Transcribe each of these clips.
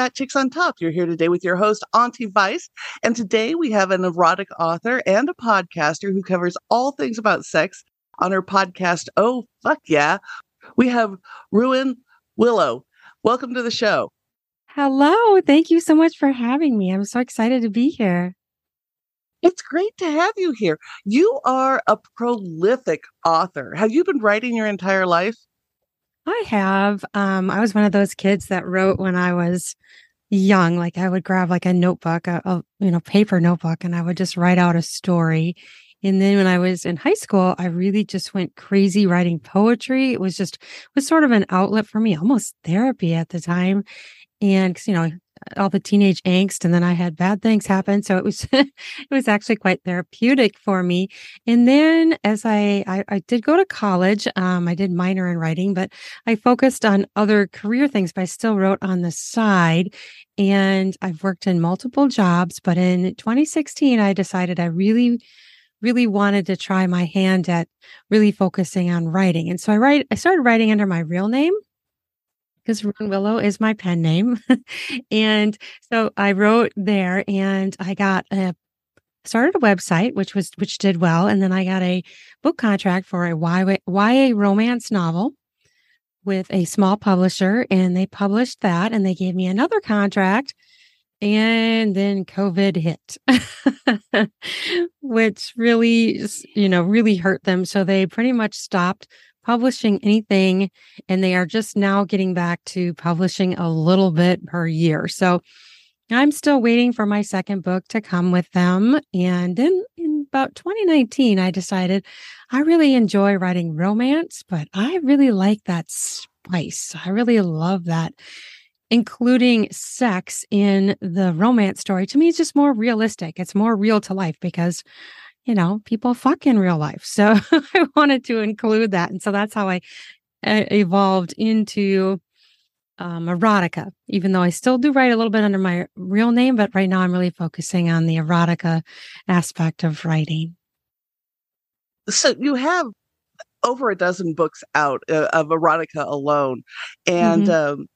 Fat Chicks on Top. You're here today with your host, Auntie Vice. And today we have an erotic author and a podcaster who covers all things about sex on her podcast, Oh, Fuck Yeah. We have Ruin Willow. Welcome to the show. Hello. Thank you so much for having me. I'm so excited to be here. It's great to have you here. You are a prolific author. Have you been writing your entire life? I have. Um, I was one of those kids that wrote when I was young. Like I would grab like a notebook, a, a you know paper notebook, and I would just write out a story. And then when I was in high school, I really just went crazy writing poetry. It was just was sort of an outlet for me, almost therapy at the time. And you know, all the teenage angst and then I had bad things happen. So it was it was actually quite therapeutic for me. And then as I I, I did go to college, um, I did minor in writing, but I focused on other career things, but I still wrote on the side. And I've worked in multiple jobs, but in 2016, I decided I really really wanted to try my hand at really focusing on writing. And so I write I started writing under my real name because Ruin Willow is my pen name. and so I wrote there and I got a started a website which was which did well and then I got a book contract for a YA, YA romance novel with a small publisher and they published that and they gave me another contract and then covid hit which really you know really hurt them so they pretty much stopped publishing anything and they are just now getting back to publishing a little bit per year. So I'm still waiting for my second book to come with them. And in, in about 2019, I decided I really enjoy writing romance, but I really like that spice. I really love that including sex in the romance story to me is just more realistic. It's more real to life because you know, people fuck in real life. So I wanted to include that. And so that's how I uh, evolved into um, erotica, even though I still do write a little bit under my real name. But right now I'm really focusing on the erotica aspect of writing. So you have over a dozen books out uh, of erotica alone. And, mm-hmm. um,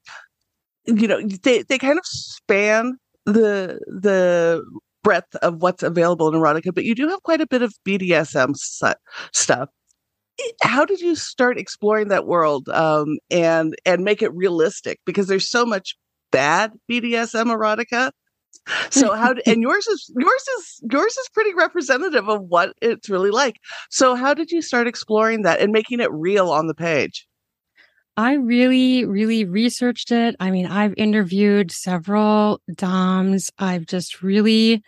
you know, they, they kind of span the the breadth of what's available in erotica, but you do have quite a bit of BDSM stuff. How did you start exploring that world um, and and make it realistic? Because there's so much bad BDSM erotica. So how and yours is yours is yours is pretty representative of what it's really like. So how did you start exploring that and making it real on the page? I really, really researched it. I mean, I've interviewed several DOMs. I've just really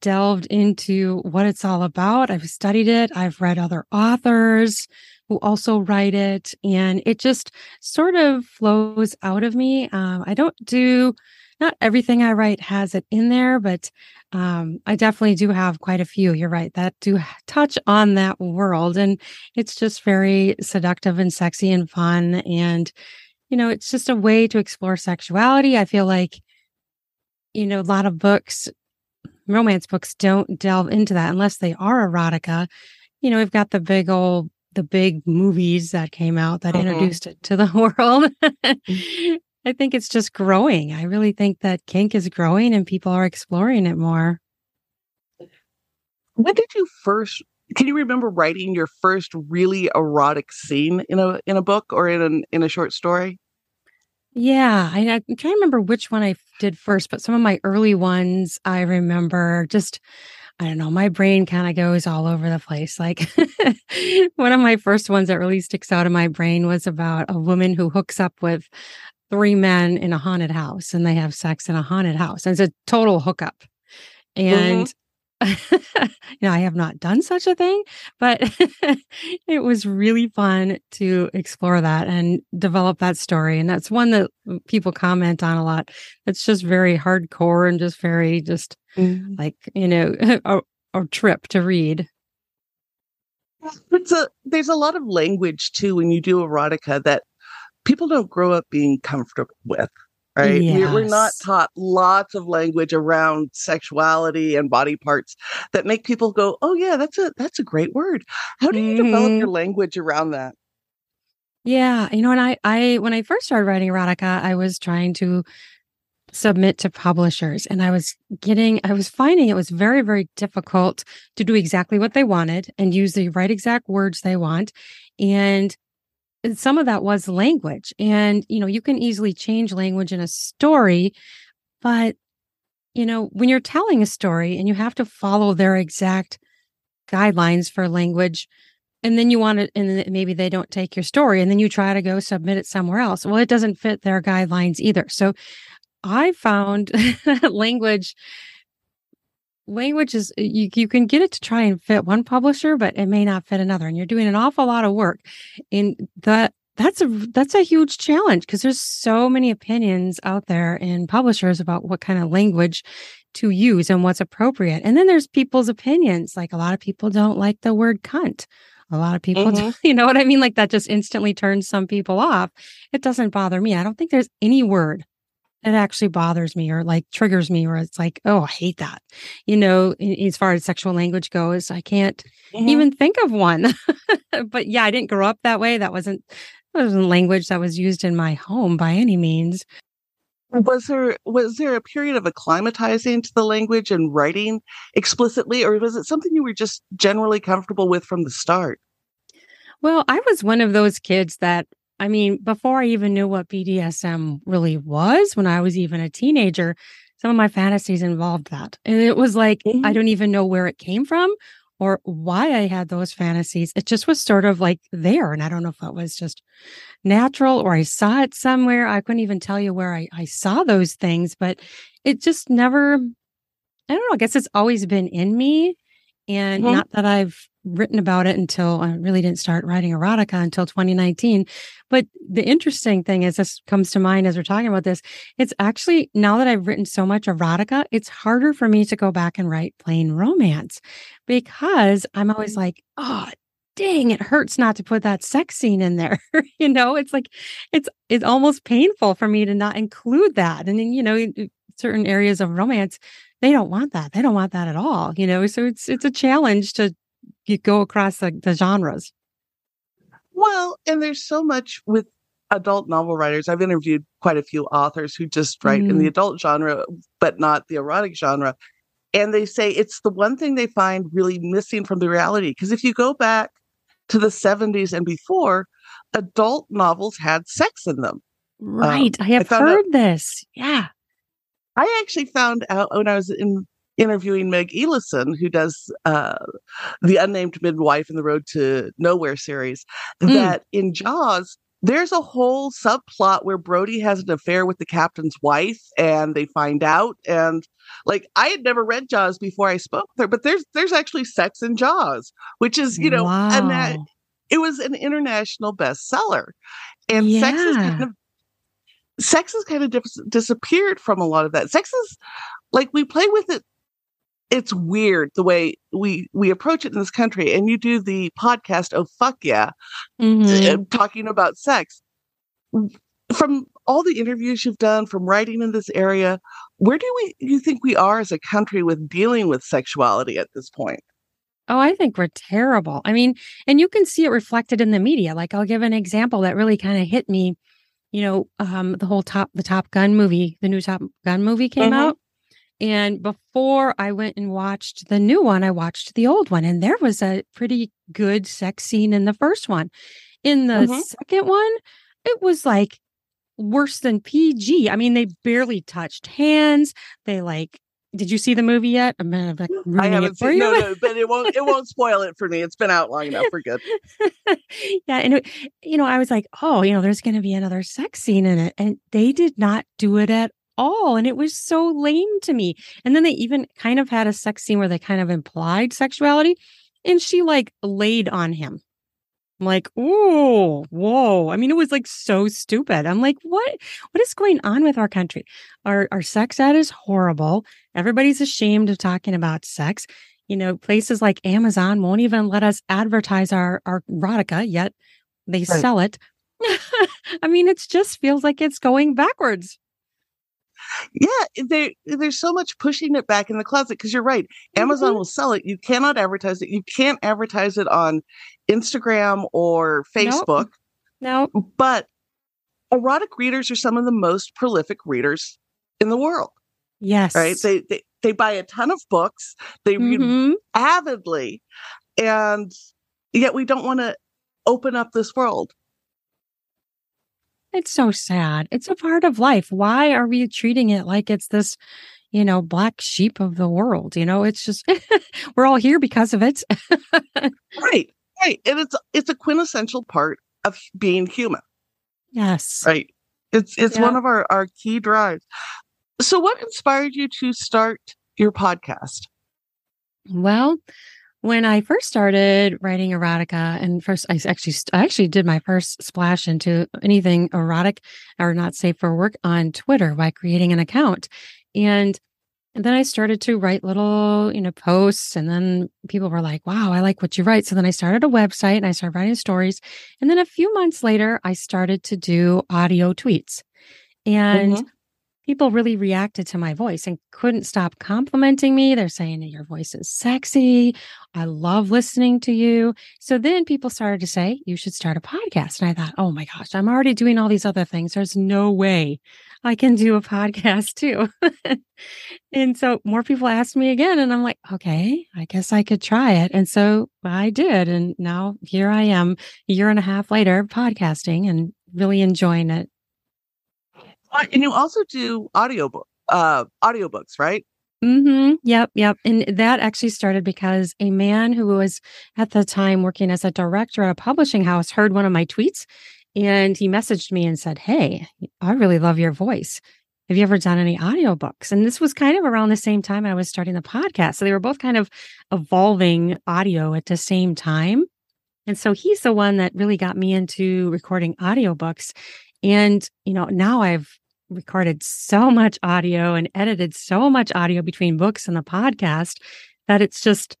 delved into what it's all about. I've studied it. I've read other authors who also write it, and it just sort of flows out of me. Um, I don't do, not everything I write has it in there, but um, I definitely do have quite a few. You're right that do touch on that world, and it's just very seductive and sexy and fun. And you know, it's just a way to explore sexuality. I feel like you know a lot of books romance books don't delve into that unless they are erotica. You know, we've got the big old the big movies that came out that uh-huh. introduced it to the world. I think it's just growing. I really think that kink is growing and people are exploring it more. When did you first can you remember writing your first really erotic scene in a in a book or in an, in a short story? Yeah, I, I'm trying to remember which one I did first, but some of my early ones I remember just I don't know, my brain kind of goes all over the place. Like one of my first ones that really sticks out in my brain was about a woman who hooks up with three men in a haunted house and they have sex in a haunted house. And it's a total hookup. And mm-hmm. you know, I have not done such a thing, but it was really fun to explore that and develop that story. And that's one that people comment on a lot. It's just very hardcore and just very just mm-hmm. like, you know, a, a trip to read. It's a there's a lot of language too when you do erotica that people don't grow up being comfortable with right? Yes. We're not taught lots of language around sexuality and body parts that make people go, "Oh yeah, that's a that's a great word." How do you mm-hmm. develop your language around that? Yeah, you know, and I I when I first started writing erotica, I was trying to submit to publishers and I was getting I was finding it was very very difficult to do exactly what they wanted and use the right exact words they want and some of that was language. And, you know, you can easily change language in a story, but, you know, when you're telling a story and you have to follow their exact guidelines for language, and then you want to, and maybe they don't take your story, and then you try to go submit it somewhere else. Well, it doesn't fit their guidelines either. So I found language language is you, you can get it to try and fit one publisher but it may not fit another and you're doing an awful lot of work and that that's a that's a huge challenge because there's so many opinions out there in publishers about what kind of language to use and what's appropriate and then there's people's opinions like a lot of people don't like the word cunt. A lot of people mm-hmm. you know what i mean? Like that just instantly turns some people off. It doesn't bother me. I don't think there's any word it actually bothers me or like triggers me or it's like oh i hate that. You know as far as sexual language goes i can't mm-hmm. even think of one. But yeah i didn't grow up that way. That wasn't that wasn't language that was used in my home by any means. Was there was there a period of acclimatizing to the language and writing explicitly or was it something you were just generally comfortable with from the start? Well i was one of those kids that I mean, before I even knew what BDSM really was, when I was even a teenager, some of my fantasies involved that. And it was like, mm-hmm. I don't even know where it came from or why I had those fantasies. It just was sort of like there. And I don't know if it was just natural or I saw it somewhere. I couldn't even tell you where I, I saw those things, but it just never, I don't know. I guess it's always been in me. And mm-hmm. not that I've written about it until I really didn't start writing erotica until 2019. But the interesting thing is, this comes to mind as we're talking about this. It's actually now that I've written so much erotica, it's harder for me to go back and write plain romance because I'm always mm-hmm. like, oh, dang, it hurts not to put that sex scene in there. you know, it's like it's it's almost painful for me to not include that. And then, you know, certain areas of romance, they don't want that. They don't want that at all. You know, so it's it's a challenge to you go across the, the genres. Well, and there's so much with adult novel writers. I've interviewed quite a few authors who just write mm. in the mm. adult genre, but not the erotic genre. And they say it's the one thing they find really missing from the reality. Because if you go back to the 70s and before, adult novels had sex in them. Right. Um, I have I heard out, this. Yeah. I actually found out when I was in interviewing Meg Elison, who does uh, the Unnamed Midwife in the Road to Nowhere series, mm. that in Jaws, there's a whole subplot where Brody has an affair with the captain's wife and they find out. And like I had never read Jaws before I spoke there, but there's there's actually sex in Jaws, which is, you know, wow. and that it was an international bestseller. And yeah. sex is kind of sex has kind of dis- disappeared from a lot of that. Sex is like we play with it it's weird the way we we approach it in this country and you do the podcast oh fuck yeah mm-hmm. talking about sex from all the interviews you've done from writing in this area where do we you think we are as a country with dealing with sexuality at this point Oh, I think we're terrible. I mean, and you can see it reflected in the media. Like I'll give an example that really kind of hit me. You know, um, the whole top the Top Gun movie, the new Top Gun movie came mm-hmm. out. And before I went and watched the new one, I watched the old one, and there was a pretty good sex scene in the first one. In the mm-hmm. second one, it was like worse than PG. I mean, they barely touched hands. They like did you see the movie yet? I'm gonna like I haven't seen no, no, but it won't it won't spoil it for me. It's been out long enough. We're good. yeah, and it, you know, I was like, oh, you know, there's gonna be another sex scene in it, and they did not do it at all, and it was so lame to me. And then they even kind of had a sex scene where they kind of implied sexuality, and she like laid on him. I'm like, oh, whoa. I mean, it was like so stupid. I'm like, what what is going on with our country? Our our sex ed is horrible. Everybody's ashamed of talking about sex. You know, places like Amazon won't even let us advertise our, our erotica, yet they right. sell it. I mean, it just feels like it's going backwards. Yeah, there, there's so much pushing it back in the closet because you're right. Amazon mm-hmm. will sell it. You cannot advertise it. You can't advertise it on Instagram or Facebook. No. Nope. But erotic readers are some of the most prolific readers in the world. Yes. Right. They they, they buy a ton of books. They mm-hmm. read avidly. And yet we don't want to open up this world. It's so sad. It's a part of life. Why are we treating it like it's this, you know, black sheep of the world? You know, it's just we're all here because of it. right. Right. And it's it's a quintessential part of being human. Yes. Right. It's it's yeah. one of our, our key drives. So what inspired you to start your podcast? Well, when I first started writing erotica, and first I actually I actually did my first splash into anything erotic or not safe for work on Twitter by creating an account, and and then I started to write little, you know, posts. And then people were like, wow, I like what you write. So then I started a website and I started writing stories. And then a few months later, I started to do audio tweets. And mm-hmm. People really reacted to my voice and couldn't stop complimenting me. They're saying your voice is sexy. I love listening to you. So then people started to say, you should start a podcast. And I thought, oh my gosh, I'm already doing all these other things. There's no way I can do a podcast too. and so more people asked me again, and I'm like, okay, I guess I could try it. And so I did. And now here I am, a year and a half later, podcasting and really enjoying it. And you also do audiobook, uh, audiobooks, right? Mm-hmm. Yep. Yep. And that actually started because a man who was at the time working as a director at a publishing house heard one of my tweets and he messaged me and said, Hey, I really love your voice. Have you ever done any audiobooks? And this was kind of around the same time I was starting the podcast. So they were both kind of evolving audio at the same time. And so he's the one that really got me into recording audiobooks. And, you know, now I've recorded so much audio and edited so much audio between books and the podcast that it's just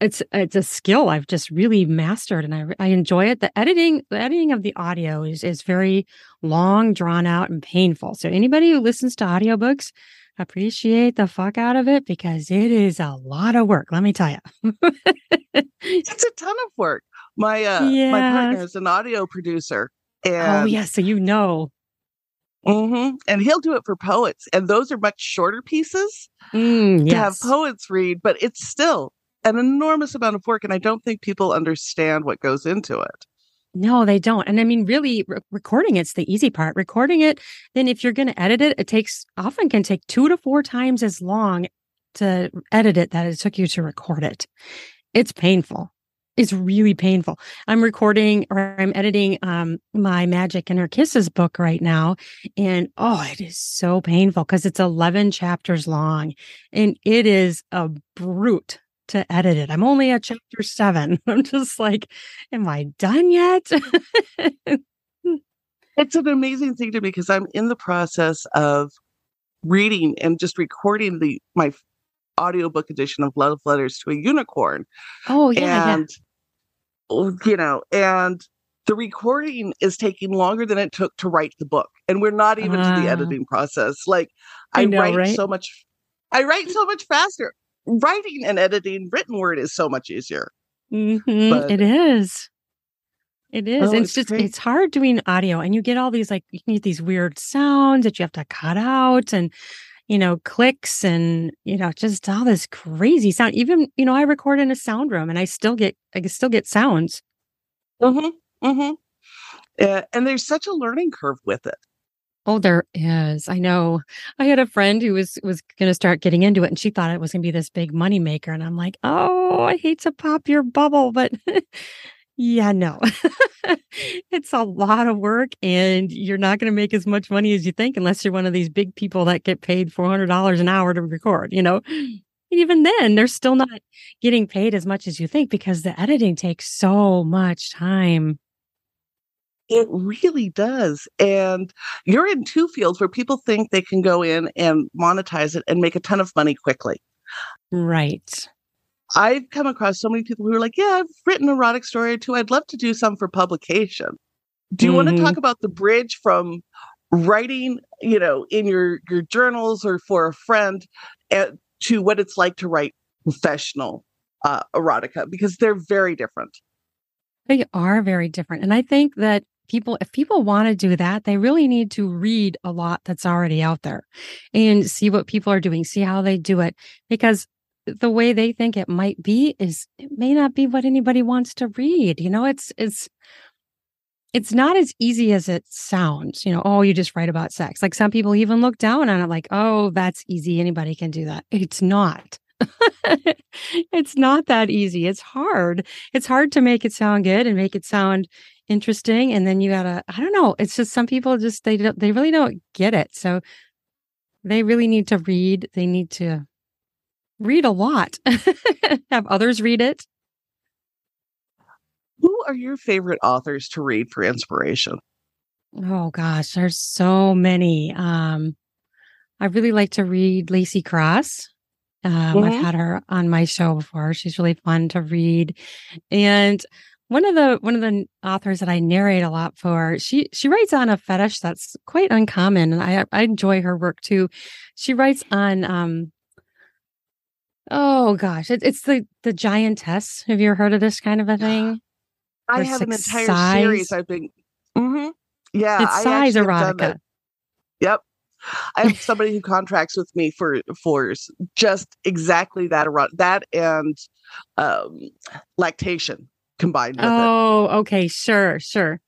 it's it's a skill I've just really mastered and I I enjoy it. The editing the editing of the audio is is very long, drawn out and painful. So anybody who listens to audiobooks appreciate the fuck out of it because it is a lot of work, let me tell you. it's a ton of work. My uh yes. my partner is an audio producer and Oh yes, so you know. Mm-hmm. And he'll do it for poets, and those are much shorter pieces mm, yes. to have poets read, but it's still an enormous amount of work. And I don't think people understand what goes into it. No, they don't. And I mean, really, re- recording it's the easy part. Recording it, then if you're going to edit it, it takes often can take two to four times as long to edit it that it took you to record it. It's painful. It's really painful. I'm recording or I'm editing um, my Magic and Her Kisses book right now. And oh, it is so painful because it's 11 chapters long and it is a brute to edit it. I'm only at chapter seven. I'm just like, am I done yet? it's an amazing thing to me because I'm in the process of reading and just recording the my audiobook edition of Love Letters to a Unicorn. Oh yeah. And yeah. You know, and the recording is taking longer than it took to write the book. And we're not even uh, to the ah. editing process. Like I, I know, write right? so much I write so much faster writing and editing written word is so much easier. Mm-hmm. But, it is. It is. Oh, it's, it's, just great. it's hard doing audio and you get all these like you get these weird sounds that you have to cut out and you know, clicks and you know, just all this crazy sound. Even, you know, I record in a sound room and I still get I can still get sounds. Mm-hmm. Mm-hmm. Uh, and there's such a learning curve with it. Oh, there is. I know. I had a friend who was was going to start getting into it, and she thought it was going to be this big money maker. And I'm like, oh, I hate to pop your bubble, but yeah, no, it's a lot of work, and you're not going to make as much money as you think unless you're one of these big people that get paid four hundred dollars an hour to record. You know, mm. even then, they're still not getting paid as much as you think because the editing takes so much time. It really does. And you're in two fields where people think they can go in and monetize it and make a ton of money quickly. Right. I've come across so many people who are like, Yeah, I've written erotic story or two. I'd love to do some for publication. Do you mm-hmm. want to talk about the bridge from writing, you know, in your your journals or for a friend uh, to what it's like to write professional uh, erotica? Because they're very different. They are very different. And I think that people if people want to do that they really need to read a lot that's already out there and see what people are doing see how they do it because the way they think it might be is it may not be what anybody wants to read you know it's it's it's not as easy as it sounds you know oh you just write about sex. Like some people even look down on it like oh that's easy anybody can do that. It's not. It's not that easy. It's hard. It's hard to make it sound good and make it sound interesting and then you gotta i don't know it's just some people just they don't they really don't get it. So they really need to read they need to read a lot have others read it who are your favorite authors to read for inspiration oh gosh there's so many um i really like to read lacy cross um, mm-hmm. I've had her on my show before. She's really fun to read. And one of the one of the authors that I narrate a lot for, she she writes on a fetish that's quite uncommon, and I I enjoy her work too. She writes on um oh gosh, it, it's the the giantess. Have you heard of this kind of a thing? I have an entire size. series. I've been, mm-hmm. yeah, it's I size erotica. Yep, I have somebody who contracts with me for for just exactly that around that and um, lactation combined with oh, it. okay, sure, sure.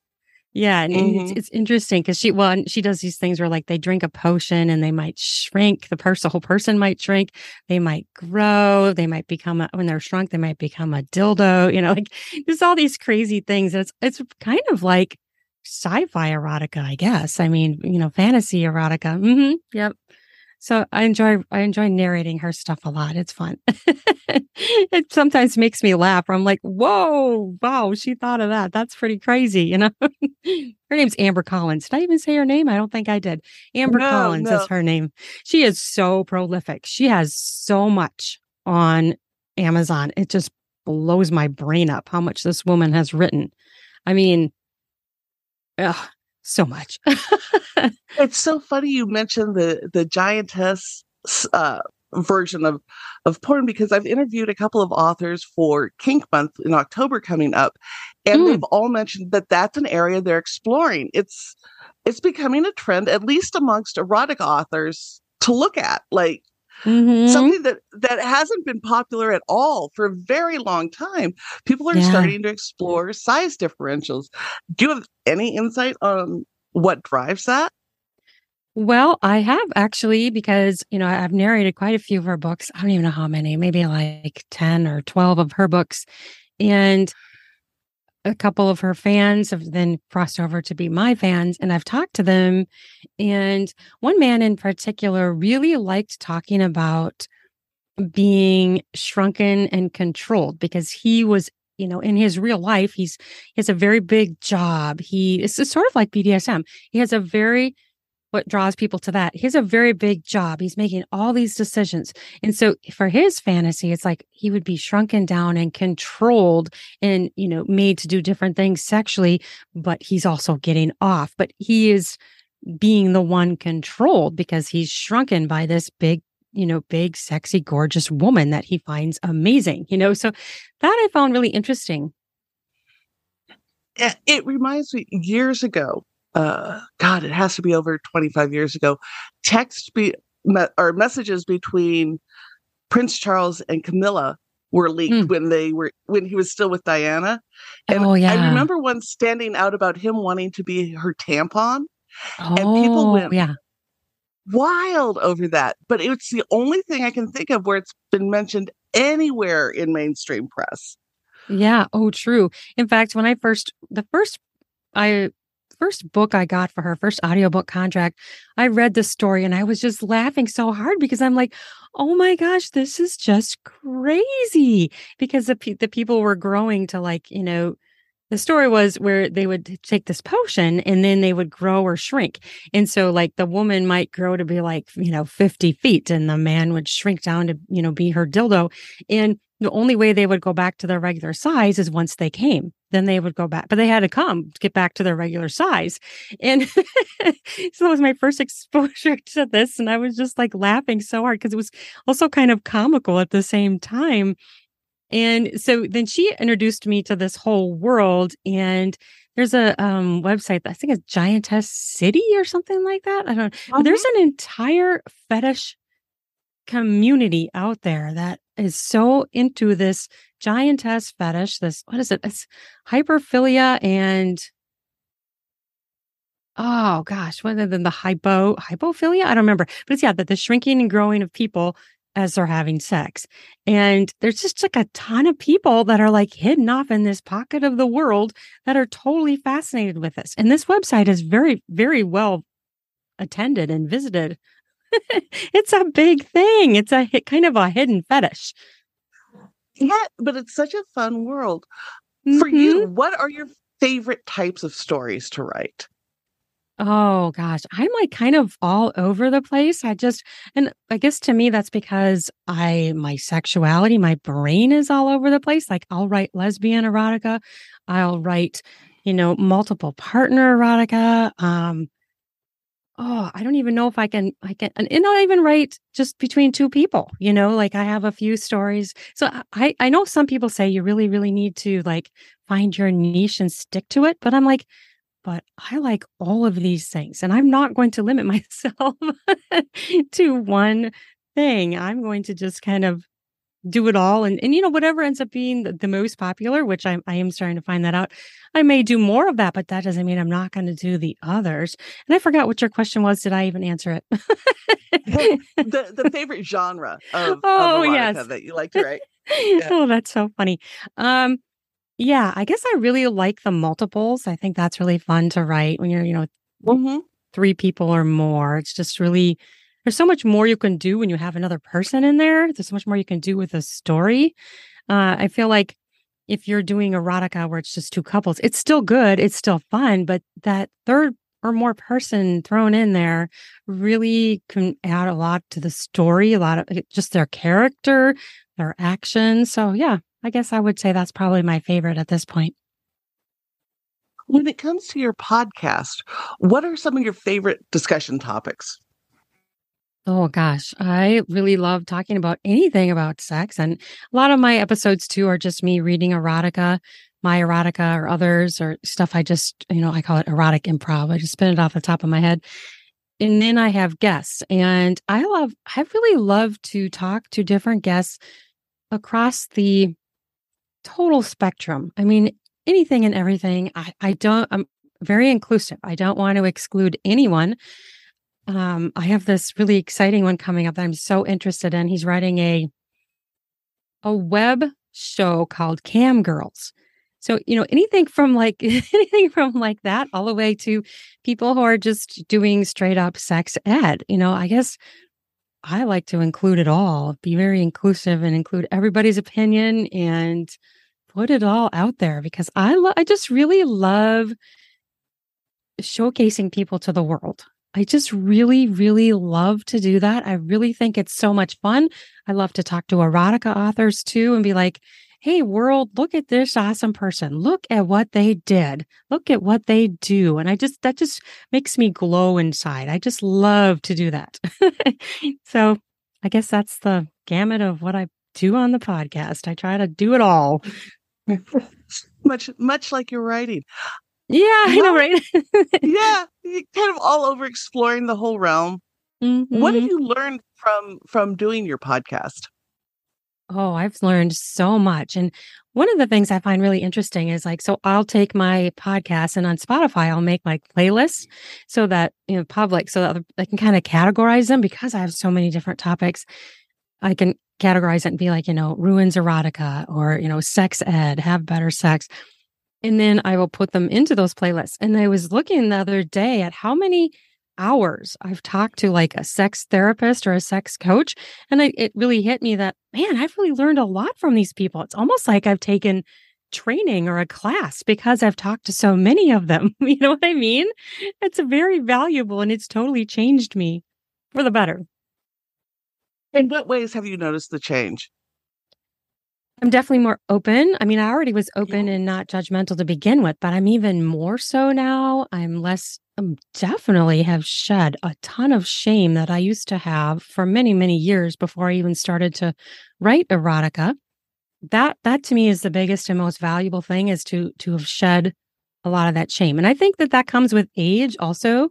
Yeah, and mm-hmm. it's, it's, interesting because she well she does these things where like they drink a potion and they might shrink. The person, the whole person might shrink. They might grow. They might become a, when they're shrunk. They might become a dildo. You know, like there's all these crazy things. It's it's kind of like sci-fi erotica, I guess. I mean, you know, fantasy erotica. Mm-hmm. Yep. So I enjoy I enjoy narrating her stuff a lot. It's fun. it sometimes makes me laugh. I'm like, whoa, wow, she thought of that. That's pretty crazy, you know. her name's Amber Collins. Did I even say her name? I don't think I did. Amber no, Collins no. is her name. She is so prolific. She has so much on Amazon. It just blows my brain up how much this woman has written. I mean, ugh, so much. it's so funny you mentioned the the giantess uh, version of of porn because I've interviewed a couple of authors for Kink Month in October coming up, and mm. they've all mentioned that that's an area they're exploring. It's it's becoming a trend, at least amongst erotic authors, to look at. Like Mm-hmm. Something that that hasn't been popular at all for a very long time. People are yeah. starting to explore size differentials. Do you have any insight on what drives that? Well, I have actually because you know I've narrated quite a few of her books. I don't even know how many, maybe like 10 or 12 of her books. And a couple of her fans have then crossed over to be my fans and I've talked to them. And one man in particular really liked talking about being shrunken and controlled because he was you know in his real life he's he has a very big job. He is sort of like BDSM he has a very what draws people to that. He's a very big job. He's making all these decisions. And so for his fantasy, it's like he would be shrunken down and controlled and, you know, made to do different things sexually, but he's also getting off. But he is being the one controlled because he's shrunken by this big you know, big, sexy, gorgeous woman that he finds amazing, you know. So that I found really interesting. Eh, it reminds me years ago, uh, God, it has to be over 25 years ago, text be, me, or messages between Prince Charles and Camilla were leaked mm. when they were when he was still with Diana. And oh, yeah. I remember one standing out about him wanting to be her tampon. Oh, and people went yeah. wild over that. But it's the only thing I can think of where it's been mentioned anywhere in mainstream press. Yeah. Oh, true. In fact, when I first, the first, I, first book I got for her, first audiobook contract, I read the story and I was just laughing so hard because I'm like, oh my gosh, this is just crazy. Because the, pe- the people were growing to like, you know, the story was where they would take this potion and then they would grow or shrink. And so like the woman might grow to be like, you know, 50 feet and the man would shrink down to, you know, be her dildo. And the only way they would go back to their regular size is once they came. Then they would go back, but they had to come to get back to their regular size. And so it was my first exposure to this. And I was just like laughing so hard because it was also kind of comical at the same time. And so then she introduced me to this whole world. And there's a um, website, I think it's Giantess City or something like that. I don't know. Uh-huh. There's an entire fetish community out there that is so into this giantess fetish. This, what is it? It's hyperphilia and oh gosh, what than the hypo hypophilia? I don't remember, but it's yeah, that the shrinking and growing of people as they're having sex. And there's just like a ton of people that are like hidden off in this pocket of the world that are totally fascinated with this. And this website is very, very well attended and visited. it's a big thing. It's a kind of a hidden fetish. Yeah, but it's such a fun world. Mm-hmm. For you, mm-hmm. what are your favorite types of stories to write? Oh gosh, I'm like kind of all over the place. I just, and I guess to me, that's because I, my sexuality, my brain is all over the place. Like I'll write lesbian erotica, I'll write, you know, multiple partner erotica. Um, oh, I don't even know if I can, I can, and, and I'll even write just between two people, you know, like I have a few stories. So I, I know some people say you really, really need to like find your niche and stick to it. But I'm like, but I like all of these things and I'm not going to limit myself to one thing. I'm going to just kind of do it all and, and you know whatever ends up being the, the most popular which I, I am starting to find that out i may do more of that but that doesn't mean i'm not going to do the others and i forgot what your question was did i even answer it the, the favorite genre of, oh of yes that you like to write yeah. oh that's so funny um yeah, I guess I really like the multiples. I think that's really fun to write when you're, you know, mm-hmm. three people or more. It's just really, there's so much more you can do when you have another person in there. There's so much more you can do with a story. Uh, I feel like if you're doing erotica where it's just two couples, it's still good, it's still fun, but that third or more person thrown in there really can add a lot to the story, a lot of just their character, their actions. So, yeah, I guess I would say that's probably my favorite at this point. When it comes to your podcast, what are some of your favorite discussion topics? Oh gosh, I really love talking about anything about sex. And a lot of my episodes too are just me reading erotica, my erotica or others or stuff I just, you know, I call it erotic improv. I just spin it off the top of my head. And then I have guests. And I love, I really love to talk to different guests across the total spectrum. I mean, anything and everything. I, I don't, I'm very inclusive. I don't want to exclude anyone. Um, I have this really exciting one coming up that I'm so interested in. He's writing a a web show called Cam Girls. So, you know, anything from like anything from like that all the way to people who are just doing straight up sex ed. You know, I guess I like to include it all, be very inclusive and include everybody's opinion and put it all out there because I lo- I just really love showcasing people to the world. I just really, really love to do that. I really think it's so much fun. I love to talk to erotica authors too and be like, hey, world, look at this awesome person. Look at what they did. Look at what they do. And I just, that just makes me glow inside. I just love to do that. so I guess that's the gamut of what I do on the podcast. I try to do it all. much much like your writing. Yeah, I know, right? yeah, kind of all over exploring the whole realm. Mm-hmm. What have mm-hmm. you learned from from doing your podcast? Oh, I've learned so much. And one of the things I find really interesting is like, so I'll take my podcast and on Spotify, I'll make like playlists so that, you know, public, so that I can kind of categorize them because I have so many different topics. I can categorize it and be like, you know, ruins erotica or, you know, sex ed, have better sex. And then I will put them into those playlists. And I was looking the other day at how many hours I've talked to like a sex therapist or a sex coach. And I, it really hit me that, man, I've really learned a lot from these people. It's almost like I've taken training or a class because I've talked to so many of them. you know what I mean? It's very valuable and it's totally changed me for the better. In what ways have you noticed the change? I'm definitely more open. I mean, I already was open yeah. and not judgmental to begin with, but I'm even more so now. I'm less um, definitely have shed a ton of shame that I used to have for many, many years before I even started to write erotica. That that to me is the biggest and most valuable thing is to to have shed a lot of that shame. And I think that that comes with age also.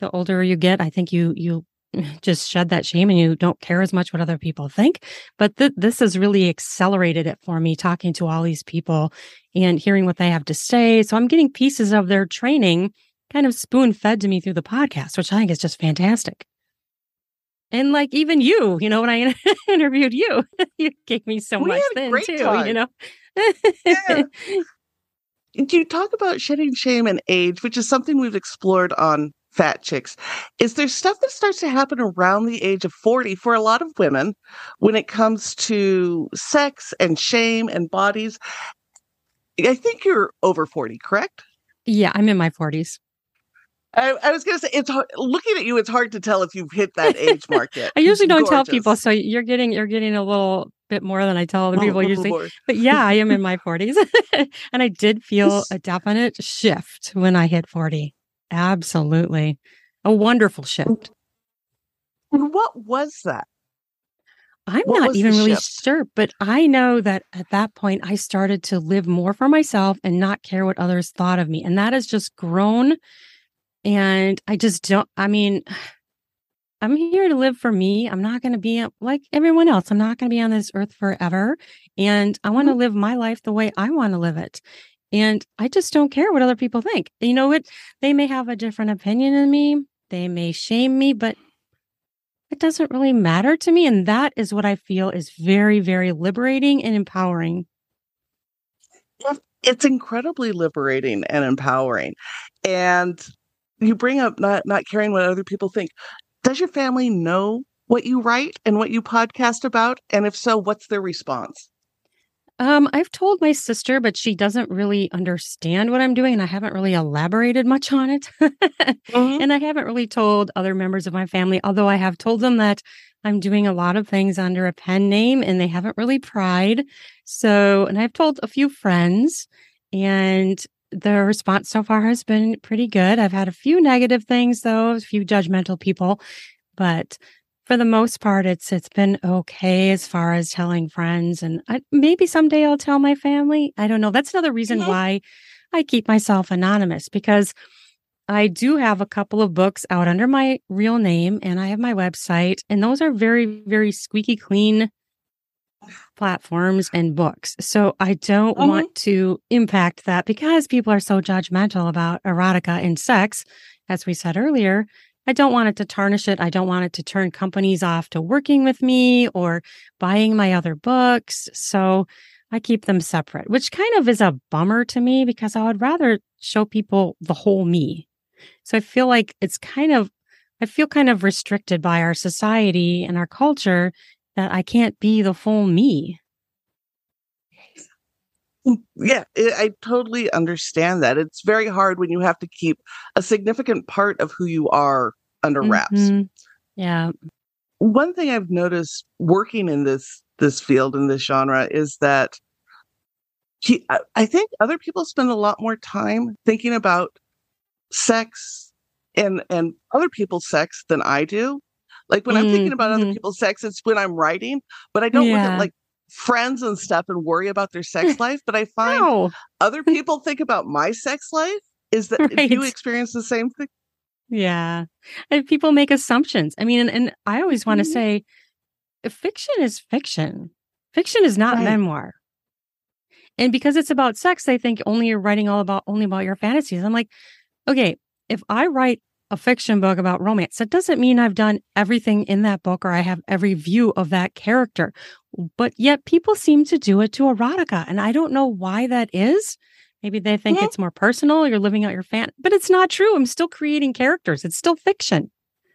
The older you get, I think you you just shed that shame and you don't care as much what other people think. But th- this has really accelerated it for me talking to all these people and hearing what they have to say. So I'm getting pieces of their training kind of spoon fed to me through the podcast, which I think is just fantastic. And like even you, you know, when I interviewed you, you gave me so we much then too, time. you know. yeah. You talk about shedding shame and age, which is something we've explored on Fat Chicks. Is there stuff that starts to happen around the age of 40 for a lot of women when it comes to sex and shame and bodies? I think you're over 40, correct? Yeah, I'm in my 40s. I, I, was gonna say it's hard, looking at you. It's hard to tell if you've hit that age market. I usually don't tell people, so you're getting you're getting a little bit more than I tell other people usually. More. But yeah, I am in my 40s, and I did feel a definite shift when I hit 40. Absolutely, a wonderful shift. And what was that? I'm what not even really shift? sure, but I know that at that point I started to live more for myself and not care what others thought of me, and that has just grown and I just don't, I mean, I'm here to live for me. I'm not going to be like everyone else. I'm not going to be on this earth forever. And I want to mm-hmm. live my life the way I want to live it. And I just don't care what other people think. You know what? They may have a different opinion than me. They may shame me, but it doesn't really matter to me. And that is what I feel is very, very liberating and empowering. It's incredibly liberating and empowering. And you bring up not not caring what other people think. Does your family know what you write and what you podcast about? And if so, what's their response? Um, I've told my sister, but she doesn't really understand what I'm doing, and I haven't really elaborated much on it. mm-hmm. And I haven't really told other members of my family, although I have told them that I'm doing a lot of things under a pen name, and they haven't really pried. So, and I've told a few friends, and the response so far has been pretty good. I've had a few negative things though, a few judgmental people, but for the most part, it's it's been okay as far as telling friends, and I, maybe someday I'll tell my family. I don't know. That's another reason mm-hmm. why I keep myself anonymous because I do have a couple of books out under my real name, and I have my website, and those are very very squeaky clean platforms and books. So I don't mm-hmm. want to impact that because people are so judgmental about erotica and sex, as we said earlier. I don't want it to tarnish it. I don't want it to turn companies off to working with me or buying my other books. So I keep them separate, which kind of is a bummer to me because I would rather show people the whole me. So I feel like it's kind of, I feel kind of restricted by our society and our culture that I can't be the full me. Mm, yeah, it, I totally understand that. It's very hard when you have to keep a significant part of who you are under wraps. Mm-hmm. Yeah. One thing I've noticed working in this this field in this genre is that he, I think other people spend a lot more time thinking about sex and and other people's sex than I do. Like when mm-hmm. I'm thinking about other mm-hmm. people's sex, it's when I'm writing, but I don't yeah. look at like friends and stuff and worry about their sex life. But I find no. other people think about my sex life. Is that right. you experience the same thing? Yeah. And people make assumptions. I mean, and, and I always want to mm-hmm. say fiction is fiction. Fiction is not right. memoir. And because it's about sex, they think only you're writing all about only about your fantasies. I'm like, okay, if I write a fiction book about romance, that doesn't mean I've done everything in that book or I have every view of that character. But yet people seem to do it to erotica. And I don't know why that is. Maybe they think it's more personal. You're living out your fan, but it's not true. I'm still creating characters. It's still fiction.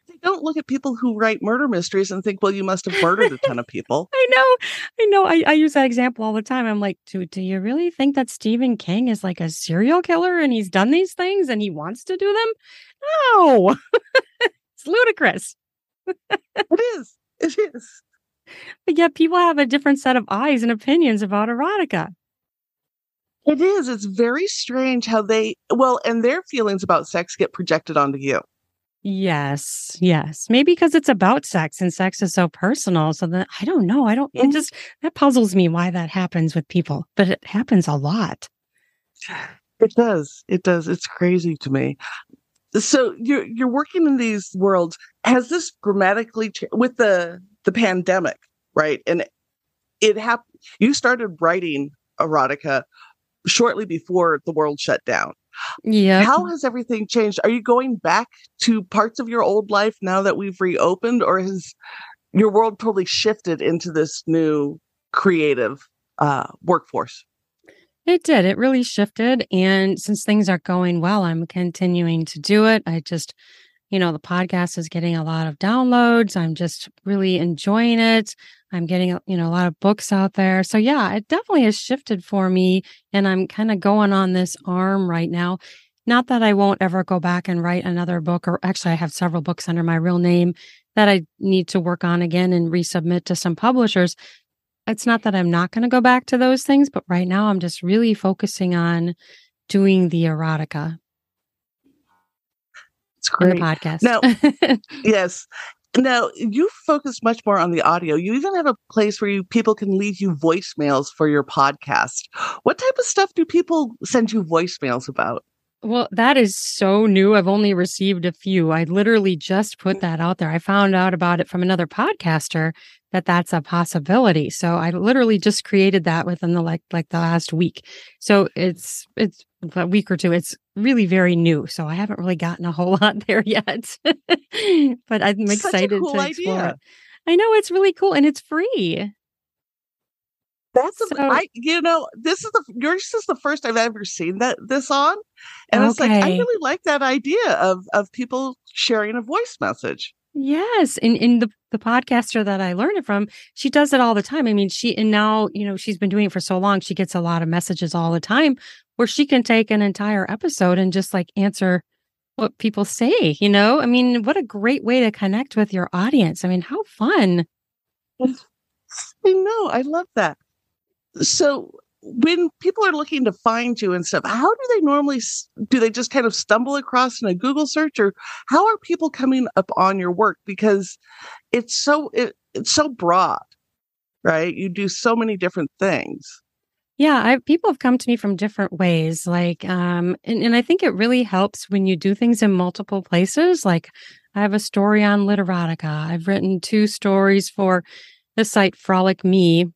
They don't look at people who write murder mysteries and think, well, you must have murdered a ton of people. I know. I know. I, I use that example all the time. I'm like, do, do you really think that Stephen King is like a serial killer and he's done these things and he wants to do them? No, it's ludicrous. it is. It is. But yet people have a different set of eyes and opinions about erotica. It is. It's very strange how they, well, and their feelings about sex get projected onto you. Yes, yes. Maybe because it's about sex and sex is so personal. So that I don't know. I don't, it mm. just, that puzzles me why that happens with people, but it happens a lot. It does. It does. It's crazy to me. So you're, you're working in these worlds. Has this grammatically changed with the, the pandemic, right? And it happened, you started writing erotica shortly before the world shut down. Yeah. How has everything changed? Are you going back to parts of your old life now that we've reopened, or has your world totally shifted into this new creative uh, workforce? It did. It really shifted. And since things are going well, I'm continuing to do it. I just, you know, the podcast is getting a lot of downloads. I'm just really enjoying it. I'm getting, you know, a lot of books out there. So yeah, it definitely has shifted for me. And I'm kind of going on this arm right now. Not that I won't ever go back and write another book, or actually, I have several books under my real name that I need to work on again and resubmit to some publishers. It's not that I'm not going to go back to those things, but right now I'm just really focusing on doing the erotica. It's great. podcast. Now, yes. Now you focus much more on the audio. You even have a place where you people can leave you voicemails for your podcast. What type of stuff do people send you voicemails about? Well, that is so new. I've only received a few. I literally just put mm. that out there. I found out about it from another podcaster that that's a possibility. So I literally just created that within the like like the last week. So it's it's a week or two. It's really very new. So I haven't really gotten a whole lot there yet. but I'm excited cool to explore idea. it. I know it's really cool and it's free. That's a, so, I, you know, this is the yours is the first I've ever seen that this on, and okay. it's like I really like that idea of of people sharing a voice message. Yes, in in the the podcaster that I learned it from, she does it all the time. I mean, she and now you know she's been doing it for so long, she gets a lot of messages all the time where she can take an entire episode and just like answer what people say. You know, I mean, what a great way to connect with your audience. I mean, how fun! I know, I love that. So when people are looking to find you and stuff, how do they normally do they just kind of stumble across in a Google search or how are people coming up on your work because it's so it, it's so broad, right? You do so many different things. Yeah, I, people have come to me from different ways. Like, um, and, and I think it really helps when you do things in multiple places. Like, I have a story on Literotica. I've written two stories for the site Frolic Me,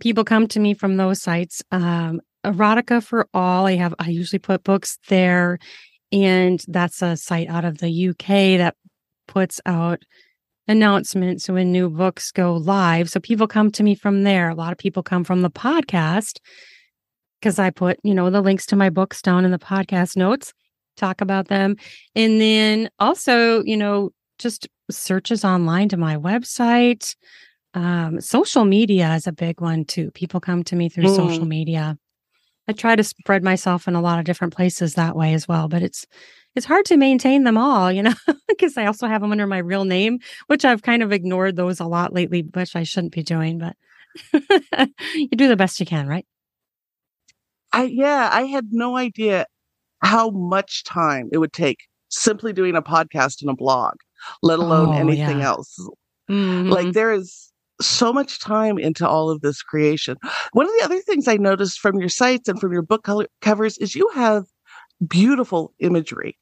people come to me from those sites. Um, Erotica for All, I have, I usually put books there. And that's a site out of the UK that puts out announcements when new books go live. So people come to me from there. A lot of people come from the podcast because I put, you know, the links to my books down in the podcast notes, talk about them. And then also, you know, just searches online to my website. Um, social media is a big one too. People come to me through mm. social media. I try to spread myself in a lot of different places that way as well, but it's it's hard to maintain them all, you know, because I also have them under my real name, which I've kind of ignored those a lot lately, which I shouldn't be doing, but you do the best you can, right? I yeah, I had no idea how much time it would take simply doing a podcast and a blog, let alone oh, anything yeah. else. Mm-hmm. Like there is so much time into all of this creation. One of the other things I noticed from your sites and from your book covers is you have beautiful imagery.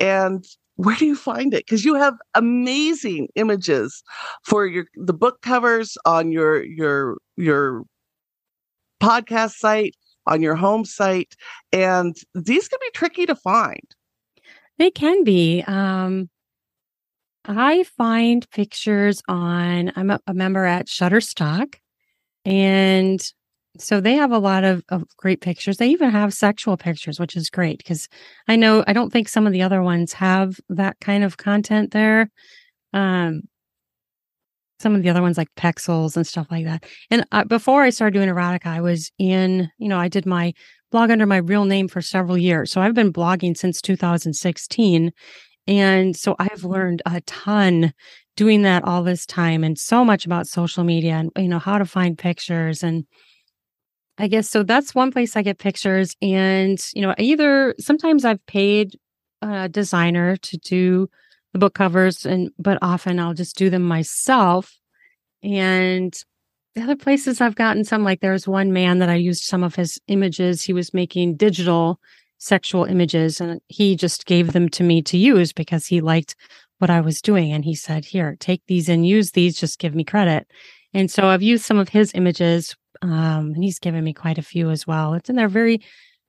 And where do you find it? Because you have amazing images for your the book covers on your your your podcast site, on your home site, and these can be tricky to find. They can be. Um, I find pictures on. I'm a, a member at Shutterstock, and so they have a lot of, of great pictures. They even have sexual pictures, which is great because I know I don't think some of the other ones have that kind of content there. Um, some of the other ones like Pexels and stuff like that. And uh, before I started doing erotica, I was in, you know, I did my blog under my real name for several years. So I've been blogging since 2016. And so I've learned a ton doing that all this time and so much about social media and, you know, how to find pictures and, I guess so. That's one place I get pictures. And, you know, either sometimes I've paid a designer to do the book covers, and but often I'll just do them myself. And the other places I've gotten some, like there's one man that I used some of his images. He was making digital sexual images and he just gave them to me to use because he liked what I was doing. And he said, Here, take these and use these, just give me credit. And so I've used some of his images um, and he's given me quite a few as well. It's and they're very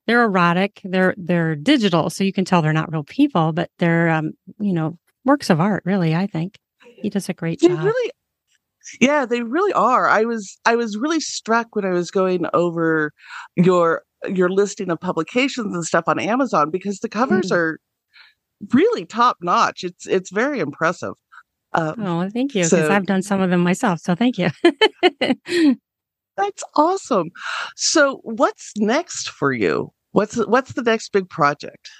they're erotic. They're they're digital, so you can tell they're not real people, but they're um, you know, works of art, really, I think. He does a great they job. Really yeah, they really are. I was I was really struck when I was going over your your listing of publications and stuff on Amazon because the covers mm. are really top notch. It's it's very impressive. Um, oh, thank you. Because so, I've done some of them myself. So thank you. That's awesome. So what's next for you? What's what's the next big project?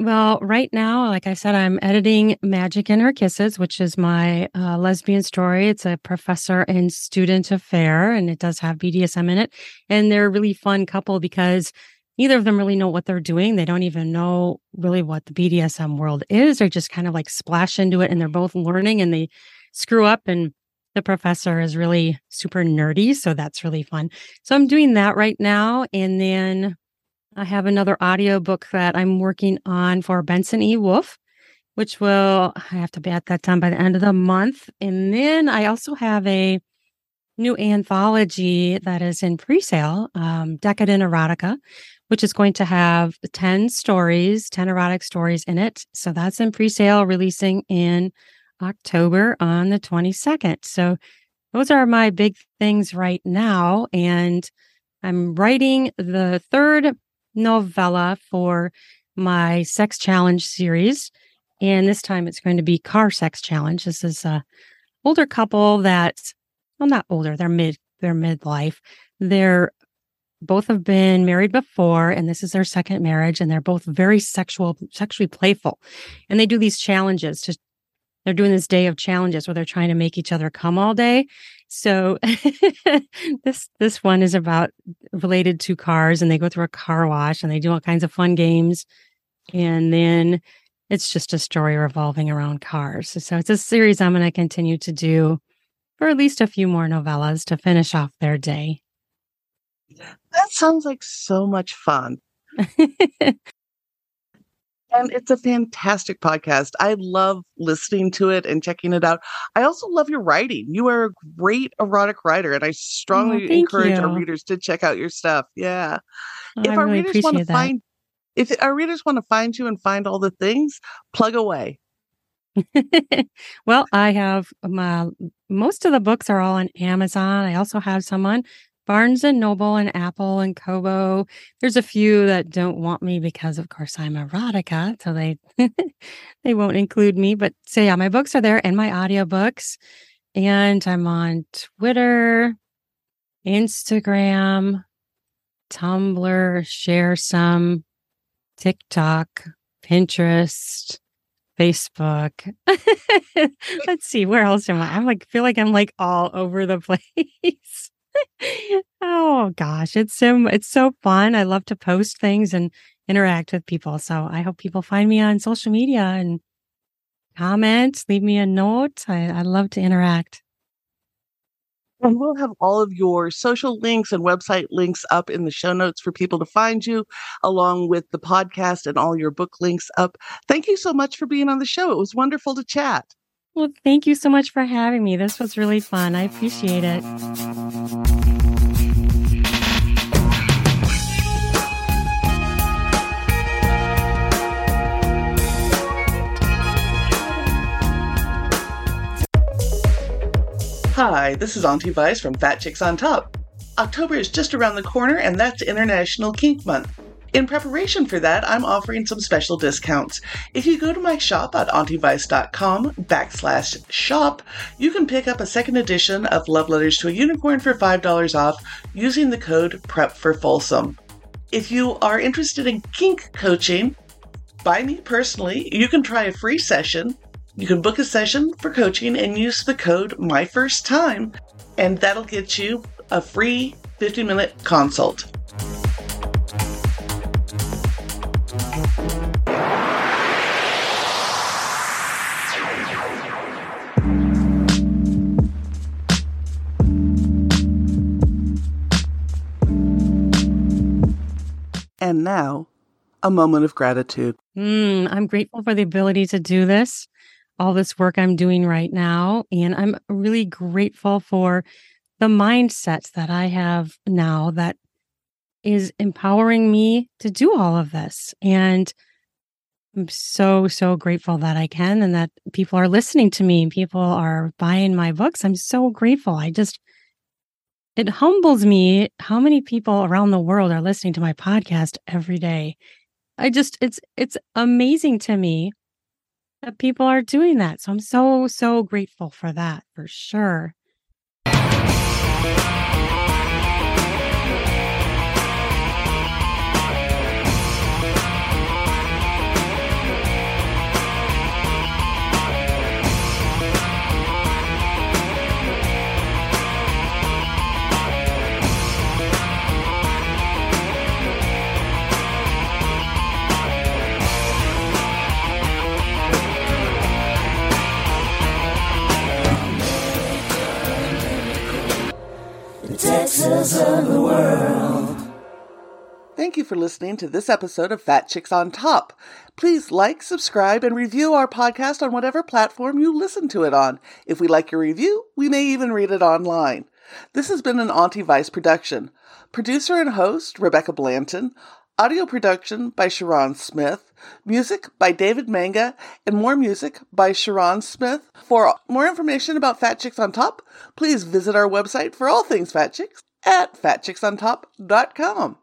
Well, right now, like I said, I'm editing Magic in Her Kisses, which is my uh, lesbian story. It's a professor and student affair, and it does have BDSM in it. And they're a really fun couple because neither of them really know what they're doing. They don't even know really what the BDSM world is. They're just kind of like splash into it, and they're both learning and they screw up and the professor is really super nerdy. So that's really fun. So I'm doing that right now. And then I have another audio book that I'm working on for Benson E. Wolf, which will, I have to be at that time by the end of the month. And then I also have a new anthology that is in pre-sale, um, Decadent Erotica, which is going to have 10 stories, 10 erotic stories in it. So that's in pre-sale, releasing in October on the 22nd. So those are my big things right now. And I'm writing the third novella for my sex challenge series. And this time it's going to be car sex challenge. This is a older couple that, well, not older, they're mid, they're midlife. They're both have been married before and this is their second marriage and they're both very sexual sexually playful and they do these challenges to they're doing this day of challenges where they're trying to make each other come all day. So this this one is about related to cars and they go through a car wash and they do all kinds of fun games. And then it's just a story revolving around cars. So it's a series I'm going to continue to do for at least a few more novellas to finish off their day. That sounds like so much fun. And it's a fantastic podcast. I love listening to it and checking it out. I also love your writing. You are a great erotic writer, and I oh, strongly oh, encourage you. our readers to check out your stuff. Yeah. Oh, if I our really readers want to find if our readers want to find you and find all the things, plug away. well, I have my most of the books are all on Amazon. I also have some on Barnes and Noble and Apple and Kobo. There's a few that don't want me because, of course, I'm erotica, so they they won't include me. But so yeah, my books are there and my audiobooks. And I'm on Twitter, Instagram, Tumblr, share some, TikTok, Pinterest, Facebook. Let's see, where else am I? I'm like feel like I'm like all over the place oh gosh, it's so it's so fun. I love to post things and interact with people. So I hope people find me on social media and comment, leave me a note. I, I love to interact. And we'll have all of your social links and website links up in the show notes for people to find you, along with the podcast and all your book links up. Thank you so much for being on the show. It was wonderful to chat. Well, thank you so much for having me. This was really fun. I appreciate it. Hi, this is Auntie Vice from Fat Chicks on Top. October is just around the corner, and that's International Kink Month. In preparation for that, I'm offering some special discounts. If you go to my shop at auntyvice.com backslash shop, you can pick up a second edition of Love Letters to a Unicorn for $5 off using the code PREP for Folsom. If you are interested in kink coaching, by me personally, you can try a free session you can book a session for coaching and use the code My First Time, and that'll get you a free 50 minute consult. And now, a moment of gratitude. Mm, I'm grateful for the ability to do this all this work I'm doing right now. And I'm really grateful for the mindset that I have now that is empowering me to do all of this. And I'm so, so grateful that I can and that people are listening to me. People are buying my books. I'm so grateful. I just, it humbles me how many people around the world are listening to my podcast every day. I just, it's, it's amazing to me that people are doing that. So I'm so, so grateful for that for sure. Of the world. Thank you for listening to this episode of Fat Chicks on Top. Please like, subscribe, and review our podcast on whatever platform you listen to it on. If we like your review, we may even read it online. This has been an Auntie Vice production. Producer and host, Rebecca Blanton. Audio production by Sharon Smith. Music by David Manga. And more music by Sharon Smith. For more information about Fat Chicks on Top, please visit our website for all things Fat Chicks at fatchicksontop.com.